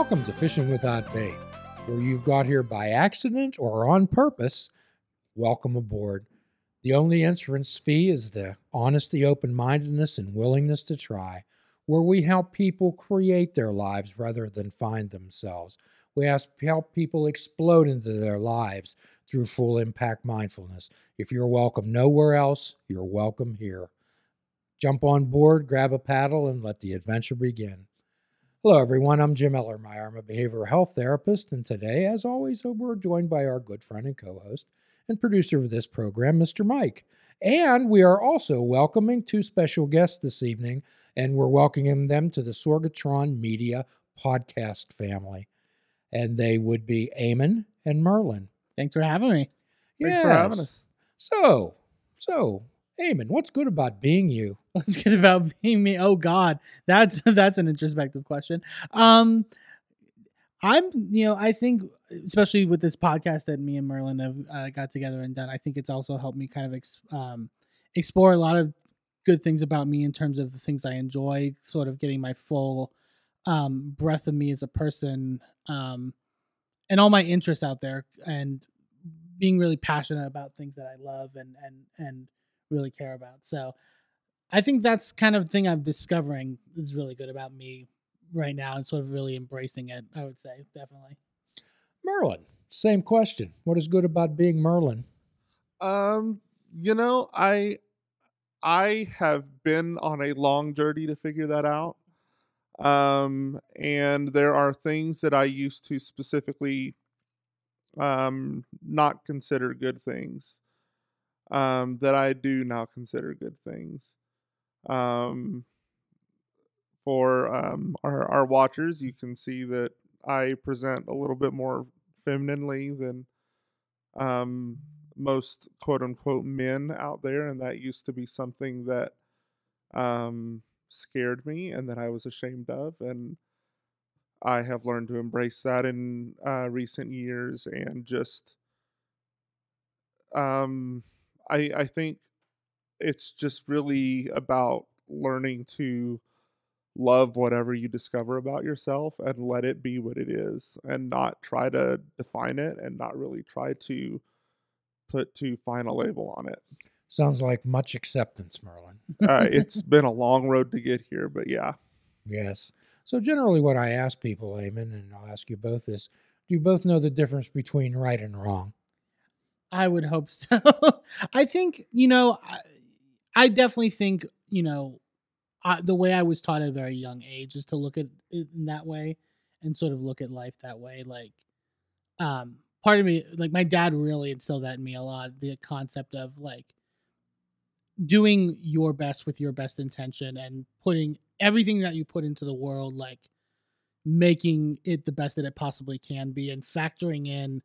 Welcome to Fishing Without Bait. Where you've got here by accident or on purpose, welcome aboard. The only entrance fee is the honesty, open mindedness, and willingness to try, where we help people create their lives rather than find themselves. We ask, help people explode into their lives through full impact mindfulness. If you're welcome nowhere else, you're welcome here. Jump on board, grab a paddle, and let the adventure begin. Hello, everyone. I'm Jim Ellermeyer. I'm a behavioral health therapist, and today, as always, uh, we're joined by our good friend and co host and producer of this program, Mr. Mike. And we are also welcoming two special guests this evening, and we're welcoming them to the Sorgatron Media podcast family. And they would be Eamon and Merlin. Thanks for having me. Thanks for having us. So, so, Eamon, what's good about being you? What's good about being me? Oh God, that's that's an introspective question. Um, I'm, you know, I think, especially with this podcast that me and Merlin have uh, got together and done, I think it's also helped me kind of ex- um, explore a lot of good things about me in terms of the things I enjoy, sort of getting my full um, breadth of me as a person, um, and all my interests out there, and being really passionate about things that I love and and and really care about. So I think that's kind of the thing I'm discovering is really good about me right now and sort of really embracing it. I would say definitely. Merlin. Same question. What is good about being Merlin? Um, you know, I I have been on a long journey to figure that out. Um, and there are things that I used to specifically um not consider good things um that I do now consider good things. Um for um our our watchers, you can see that I present a little bit more femininely than um most quote unquote men out there and that used to be something that um scared me and that I was ashamed of and I have learned to embrace that in uh, recent years and just um I I think it's just really about learning to love whatever you discover about yourself and let it be what it is and not try to define it and not really try to put too fine a label on it. Sounds like much acceptance, Merlin. Uh, it's been a long road to get here, but yeah. Yes. So generally, what I ask people, Eamon, and I'll ask you both this: Do you both know the difference between right and wrong? I would hope so. I think you know. I, I definitely think you know. I, the way I was taught at a very young age is to look at it in that way and sort of look at life that way. Like, um, part of me, like my dad, really instilled that in me a lot. The concept of like doing your best with your best intention and putting everything that you put into the world, like making it the best that it possibly can be, and factoring in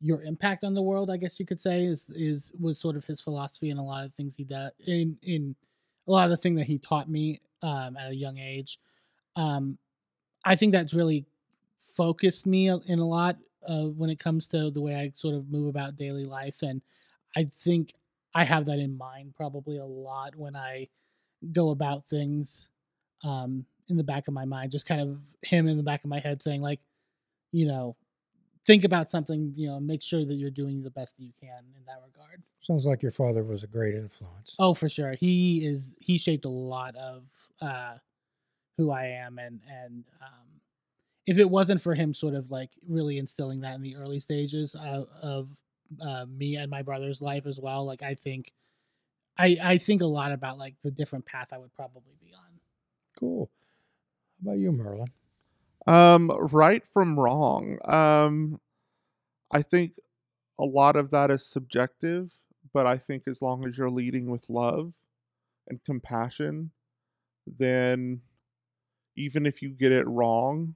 your impact on the world. I guess you could say is is was sort of his philosophy and a lot of things he did in in a lot of the thing that he taught me um, at a young age. Um, I think that's really focused me in a lot uh, when it comes to the way I sort of move about daily life, and I think I have that in mind probably a lot when I go about things um, in the back of my mind, just kind of him in the back of my head saying like, you know, think about something, you know, make sure that you're doing the best that you can in that regard. Sounds like your father was a great influence. Oh, for sure. He is he shaped a lot of uh who I am and and um if it wasn't for him sort of like really instilling that in the early stages of, of uh, me and my brother's life as well, like I think I I think a lot about like the different path I would probably be on. Cool. How about you, Merlin? Um, right from wrong. Um, I think a lot of that is subjective, but I think as long as you're leading with love and compassion, then even if you get it wrong,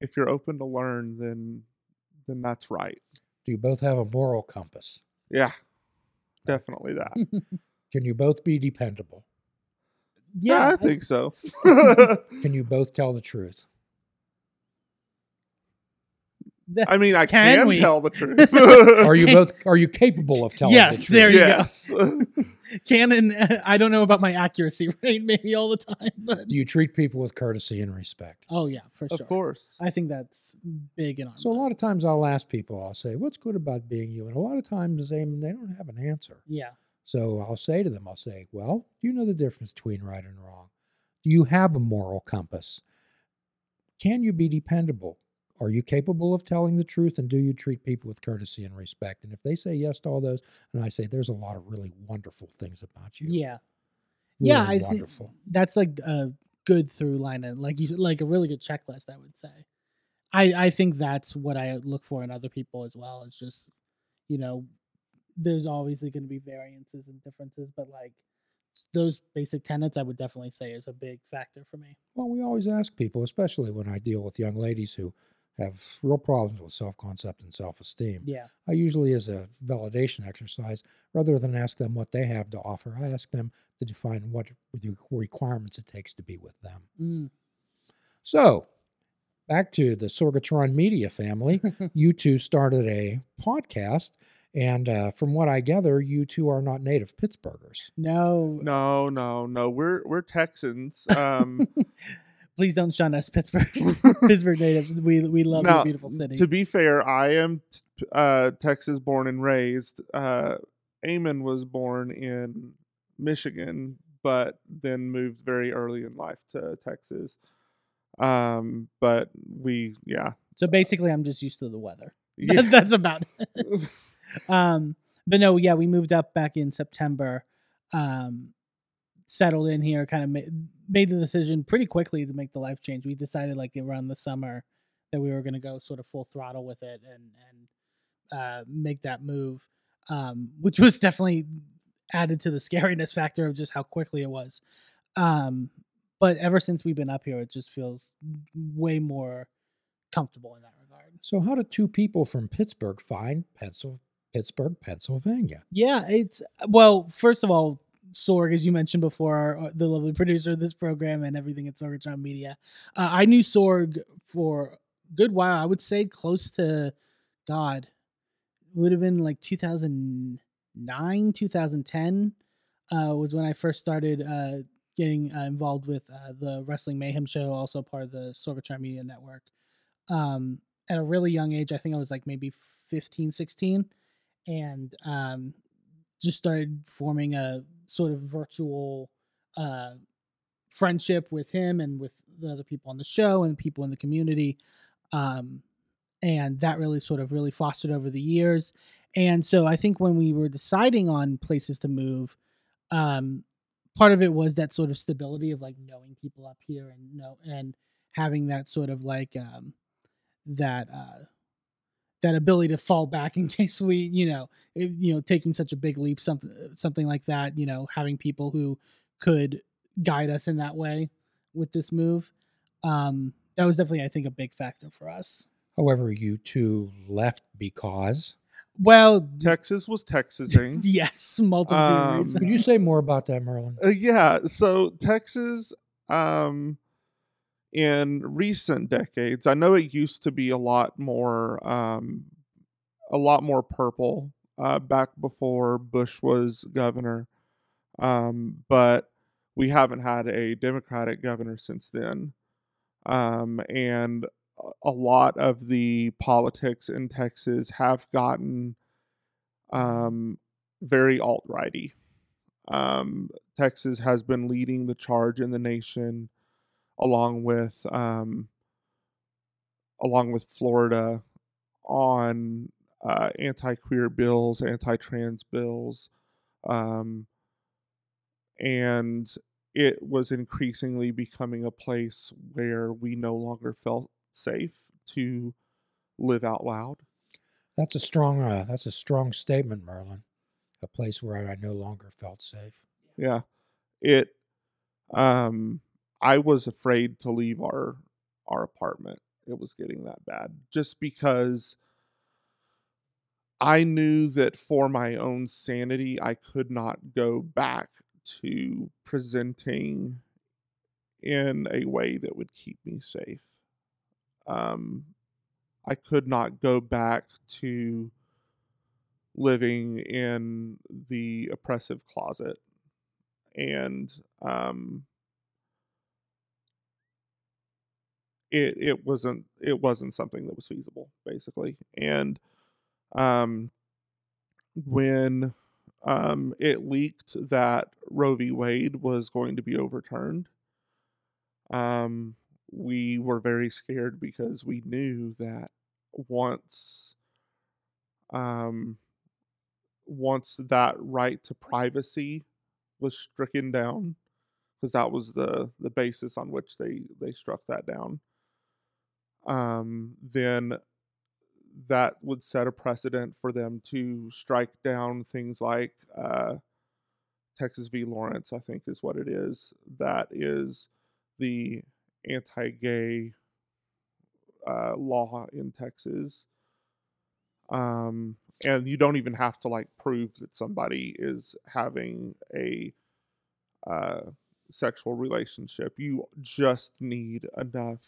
if you're open to learn, then then that's right. Do you both have a moral compass? Yeah, definitely that. Can you both be dependable? Yeah, I think so. Can you both tell the truth? That- I mean, I Can can, we? tell the truth. Are you Can- both? Are you capable of telling Yes, the truth? Yes, there you go. yes. Canon, uh, I don't know about my accuracy rate maybe all the time, but Do you treat people with courtesy and respect? oh yeah, for of sure. Of course. I think that's big in our So a lot of times I'll ask people, I'll say, "What's good about being you?" And a lot of times they they don't have an answer. yeah. So I'll say to them, I'll say, "Well, do you know the difference between right and wrong? Do you have a moral compass? Can you be dependable? Are you capable of telling the truth? And do you treat people with courtesy and respect?" And if they say yes to all those, and I say, "There's a lot of really wonderful things about you." Yeah. Yeah, I think wonderful. that's like a good through line and like you said, like a really good checklist, I would say. I I think that's what I look for in other people as well. It's just, you know, there's obviously going to be variances and differences, but like those basic tenets, I would definitely say is a big factor for me. Well, we always ask people, especially when I deal with young ladies who have real problems with self concept and self esteem. Yeah. I usually, as a validation exercise, rather than ask them what they have to offer, I ask them to define what the requirements it takes to be with them. Mm. So, back to the Sorgatron Media family, you two started a podcast. And uh, from what I gather, you two are not native Pittsburghers. No, No, no, no. We're we're Texans. Um, please don't shun us, Pittsburgh. Pittsburgh natives. We we love now, your beautiful city. To be fair, I am t- uh, Texas born and raised. Uh, Eamon was born in Michigan, but then moved very early in life to Texas. Um, but we, yeah, so basically, I'm just used to the weather. yeah. that's about it. Um but no yeah we moved up back in september um settled in here kind of made, made the decision pretty quickly to make the life change. We decided like around the summer that we were going to go sort of full throttle with it and and uh make that move um which was definitely added to the scariness factor of just how quickly it was. Um but ever since we've been up here it just feels way more comfortable in that regard. So, how did two people from Pittsburgh find Pencil, Pittsburgh, Pennsylvania? Yeah, it's well. First of all, Sorg, as you mentioned before, our, uh, the lovely producer of this program and everything at Sorgatron Media. Uh, I knew Sorg for a good while. I would say close to God, would have been like 2009, 2010 uh, was when I first started uh, getting uh, involved with uh, the Wrestling Mayhem show, also part of the Sorgatron Media Network. Um, at a really young age, I think I was like maybe 15, 16 and um, just started forming a sort of virtual uh, friendship with him and with the other people on the show and people in the community. Um, and that really sort of really fostered over the years. And so I think when we were deciding on places to move, um, part of it was that sort of stability of like knowing people up here and know and having that sort of like um, that uh, that ability to fall back in case we you know if, you know taking such a big leap something something like that you know having people who could guide us in that way with this move um that was definitely i think a big factor for us However, you two left because. well Texas was Texasing. yes multiple Um, reasons Could you say more about that, Merlin? Uh, yeah, so Texas, um, in recent decades, I know it used to be a lot more, um, a lot more purple uh, back before Bush was governor, um, but we haven't had a Democratic governor since then, um, and a- lot of the politics in Texas have gotten um, very alt righty. Um, Texas has been leading the charge in the nation, along with um, along with Florida, on uh, anti-queer bills, anti-trans bills, um, and it was increasingly becoming a place where we no longer felt safe to live out loud. That's a strong. Uh, that's a strong statement, Merlin. A place where I no longer felt safe. Yeah. It um I was afraid to leave our our apartment. It was getting that bad just because I knew that for my own sanity I could not go back to presenting in a way that would keep me safe. Um I could not go back to living in the oppressive closet. And um, it it wasn't it wasn't something that was feasible, basically. And um, when um, it leaked that Roe v. Wade was going to be overturned, um, we were very scared because we knew that once um, once that right to privacy was stricken down, because that was the the basis on which they they struck that down, um, then that would set a precedent for them to strike down things like uh, Texas v. Lawrence, I think is what it is. That is the anti gay uh, law in Texas. Um, and you don't even have to like prove that somebody is having a uh, sexual relationship. You just need enough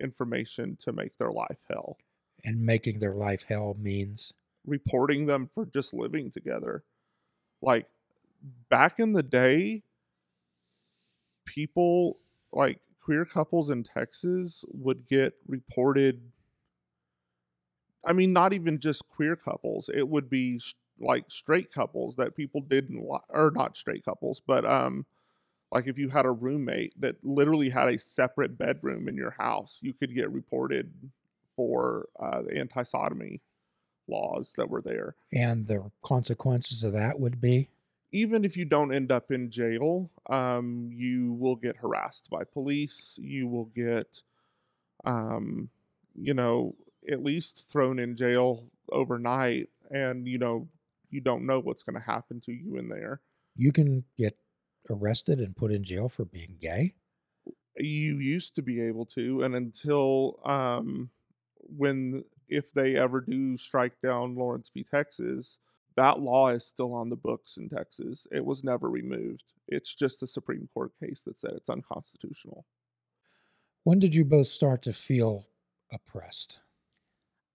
information to make their life hell. And making their life hell means reporting them for just living together. Like back in the day, people like queer couples in Texas would get reported. I mean, not even just queer couples. It would be like straight couples that people didn't like, or not straight couples, but um, like if you had a roommate that literally had a separate bedroom in your house, you could get reported for uh, the anti sodomy laws that were there. And the consequences of that would be? Even if you don't end up in jail, um, you will get harassed by police. You will get, um, you know, at least thrown in jail overnight. And, you know, you don't know what's going to happen to you in there. You can get arrested and put in jail for being gay? You used to be able to, and until um, when if they ever do strike down Lawrence v. Texas, that law is still on the books in Texas. It was never removed. It's just a Supreme Court case that said it's unconstitutional. When did you both start to feel oppressed?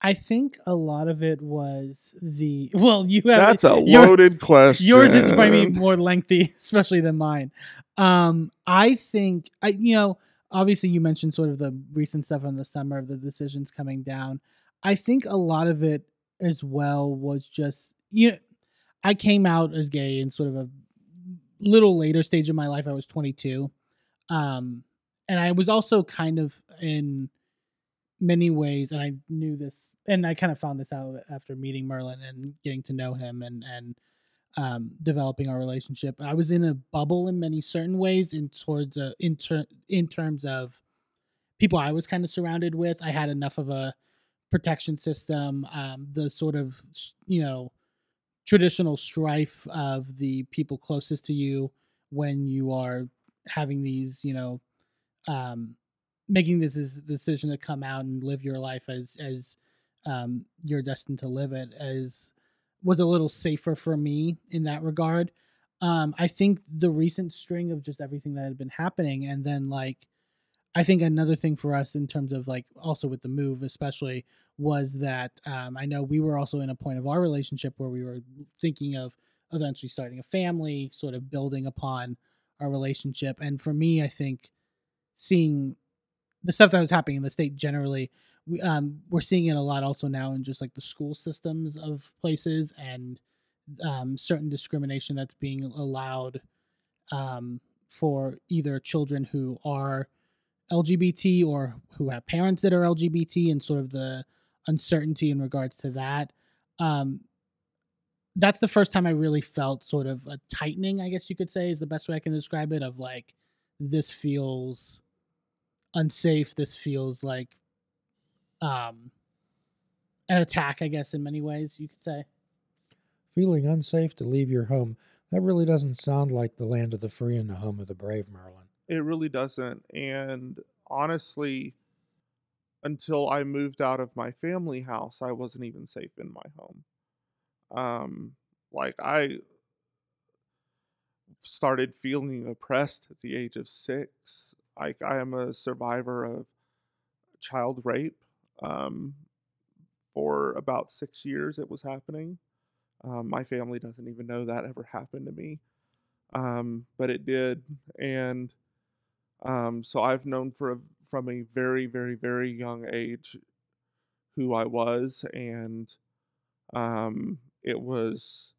I think a lot of it was the well, you have that's a loaded question. Yours is maybe more lengthy, especially than mine. Um, I think I, you know, obviously you mentioned sort of the recent stuff in the summer of the decisions coming down. I think a lot of it as well was just you. Know, I came out as gay in sort of a little later stage of my life. I was 22, um, and I was also kind of in many ways, and I knew this, and I kind of found this out after meeting Merlin and getting to know him and and um, developing our relationship. I was in a bubble in many certain ways, in towards a, in ter- in terms of people I was kind of surrounded with. I had enough of a protection system, um, the sort of you know traditional strife of the people closest to you when you are having these you know um, making this is decision to come out and live your life as as um, you're destined to live it as was a little safer for me in that regard. Um, I think the recent string of just everything that had been happening, and then like, I think another thing for us in terms of like also with the move, especially, was that um, I know we were also in a point of our relationship where we were thinking of eventually starting a family, sort of building upon our relationship. And for me, I think seeing the stuff that was happening in the state generally we um we're seeing it a lot also now in just like the school systems of places and um certain discrimination that's being allowed um for either children who are LGBT or who have parents that are LGBT and sort of the uncertainty in regards to that um that's the first time I really felt sort of a tightening, I guess you could say, is the best way I can describe it. Of like, this feels unsafe. This feels like um, an attack, I guess, in many ways you could say. Feeling unsafe to leave your home. That really doesn't sound like the land of the free and the home of the brave, Merlin. It really doesn't. And honestly, until I moved out of my family house, I wasn't even safe in my home. Um, like I started feeling oppressed at the age of six like I am a survivor of child rape. Um, for about six years it was happening. Um, my family doesn't even know that ever happened to me, um, but it did. And um, so I've known for a, from a very, very, very young age who I was, and um, it was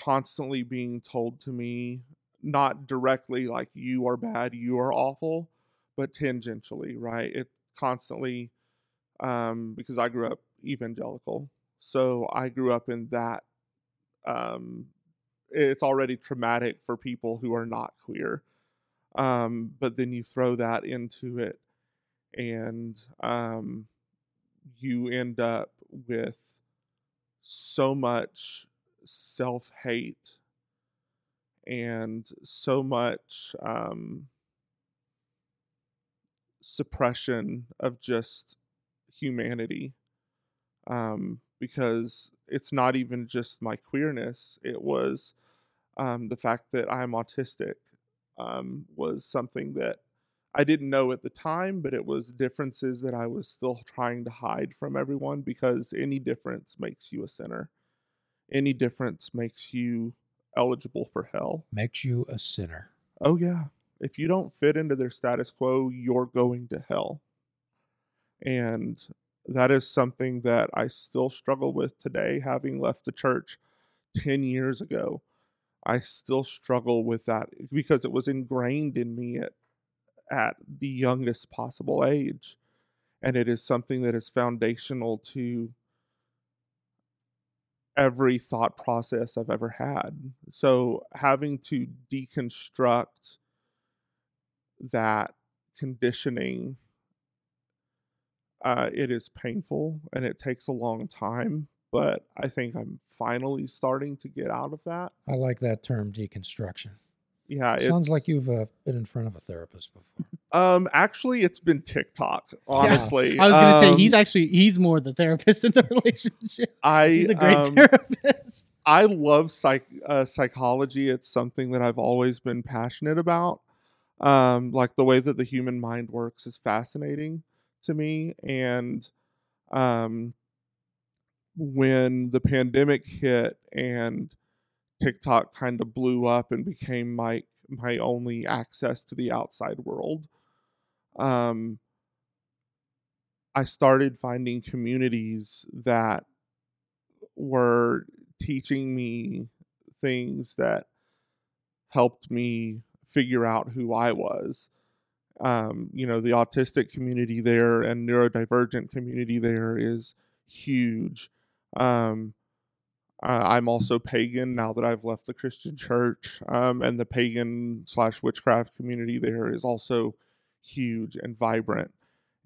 constantly being told to me, not directly like you are bad, you are awful, but tangentially, right? It constantly, um, because I grew up evangelical, so I grew up in that. Um, it's already traumatic for people who are not queer, um, but then you throw that into it, and um, you end up with so much self hate and so much um, suppression of just humanity um, because it's not even just my queerness it was um, the fact that i'm autistic um, was something that i didn't know at the time but it was differences that i was still trying to hide from everyone because any difference makes you a sinner. Any difference makes you eligible for hell Makes you a sinner. Oh yeah. If you don't fit into their status quo, you're going to hell. And that is something that I still struggle with today, having left the church 10 years ago. I still struggle with that because it was ingrained in me at, at the youngest possible age. And it is something that is foundational to every thought process I've ever had. So having to deconstruct that conditioning, uh, it is painful and it takes a long time. But I think I'm finally starting to get out of that. I like that term, deconstruction. Yeah, it Sounds like you've uh, been in front of a therapist before. Um actually it's been TikTok. Honestly, I was gonna say Um, he's actually he's more the therapist in the relationship. I He's a great um, therapist. I love psych uh, psychology. It's something that I've always been passionate about. Um, like the way that the human mind works is fascinating to me. And um, when the pandemic hit and TikTok kind of blew up and became my my only access to the outside world, um, I started finding communities that were teaching me things that helped me figure out who I was. Um, you know, the autistic community there and neurodivergent community there is huge. Um, I'm also pagan now that I've left the Christian church, um, and the pagan slash witchcraft community there is also huge and vibrant.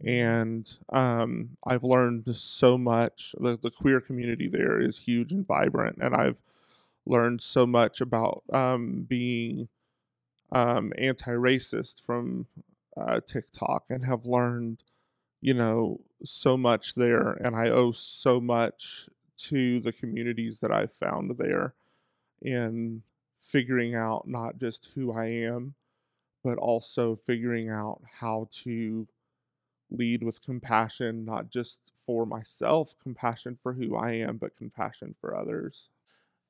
And um, I've learned so much. The, the queer community there is huge and vibrant, and I've learned so much about um, being um, anti-racist from uh, TikTok, and have learned, you know, so much there. And I owe so much to the communities that I've found there in figuring out not just who I am, but also figuring out how to lead with compassion, not just for myself, compassion for who I am, but compassion for others.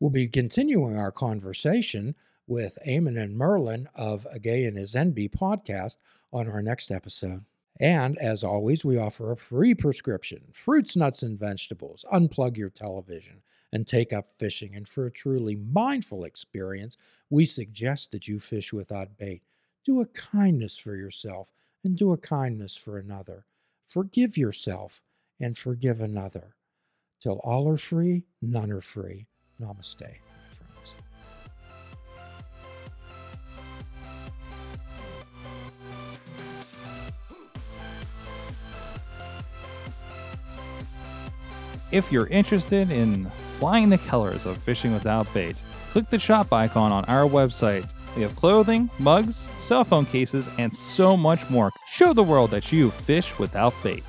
We'll be continuing our conversation with Eamon and Merlin of A Gay and His Envy podcast on our next episode. And as always, we offer a free prescription fruits, nuts, and vegetables. Unplug your television and take up fishing. And for a truly mindful experience, we suggest that you fish without bait. Do a kindness for yourself and do a kindness for another. Forgive yourself and forgive another. Till all are free, none are free. Namaste, my friends. If you're interested in flying the colors of fishing without bait, click the shop icon on our website. We have clothing, mugs, cell phone cases, and so much more. Show the world that you fish without bait.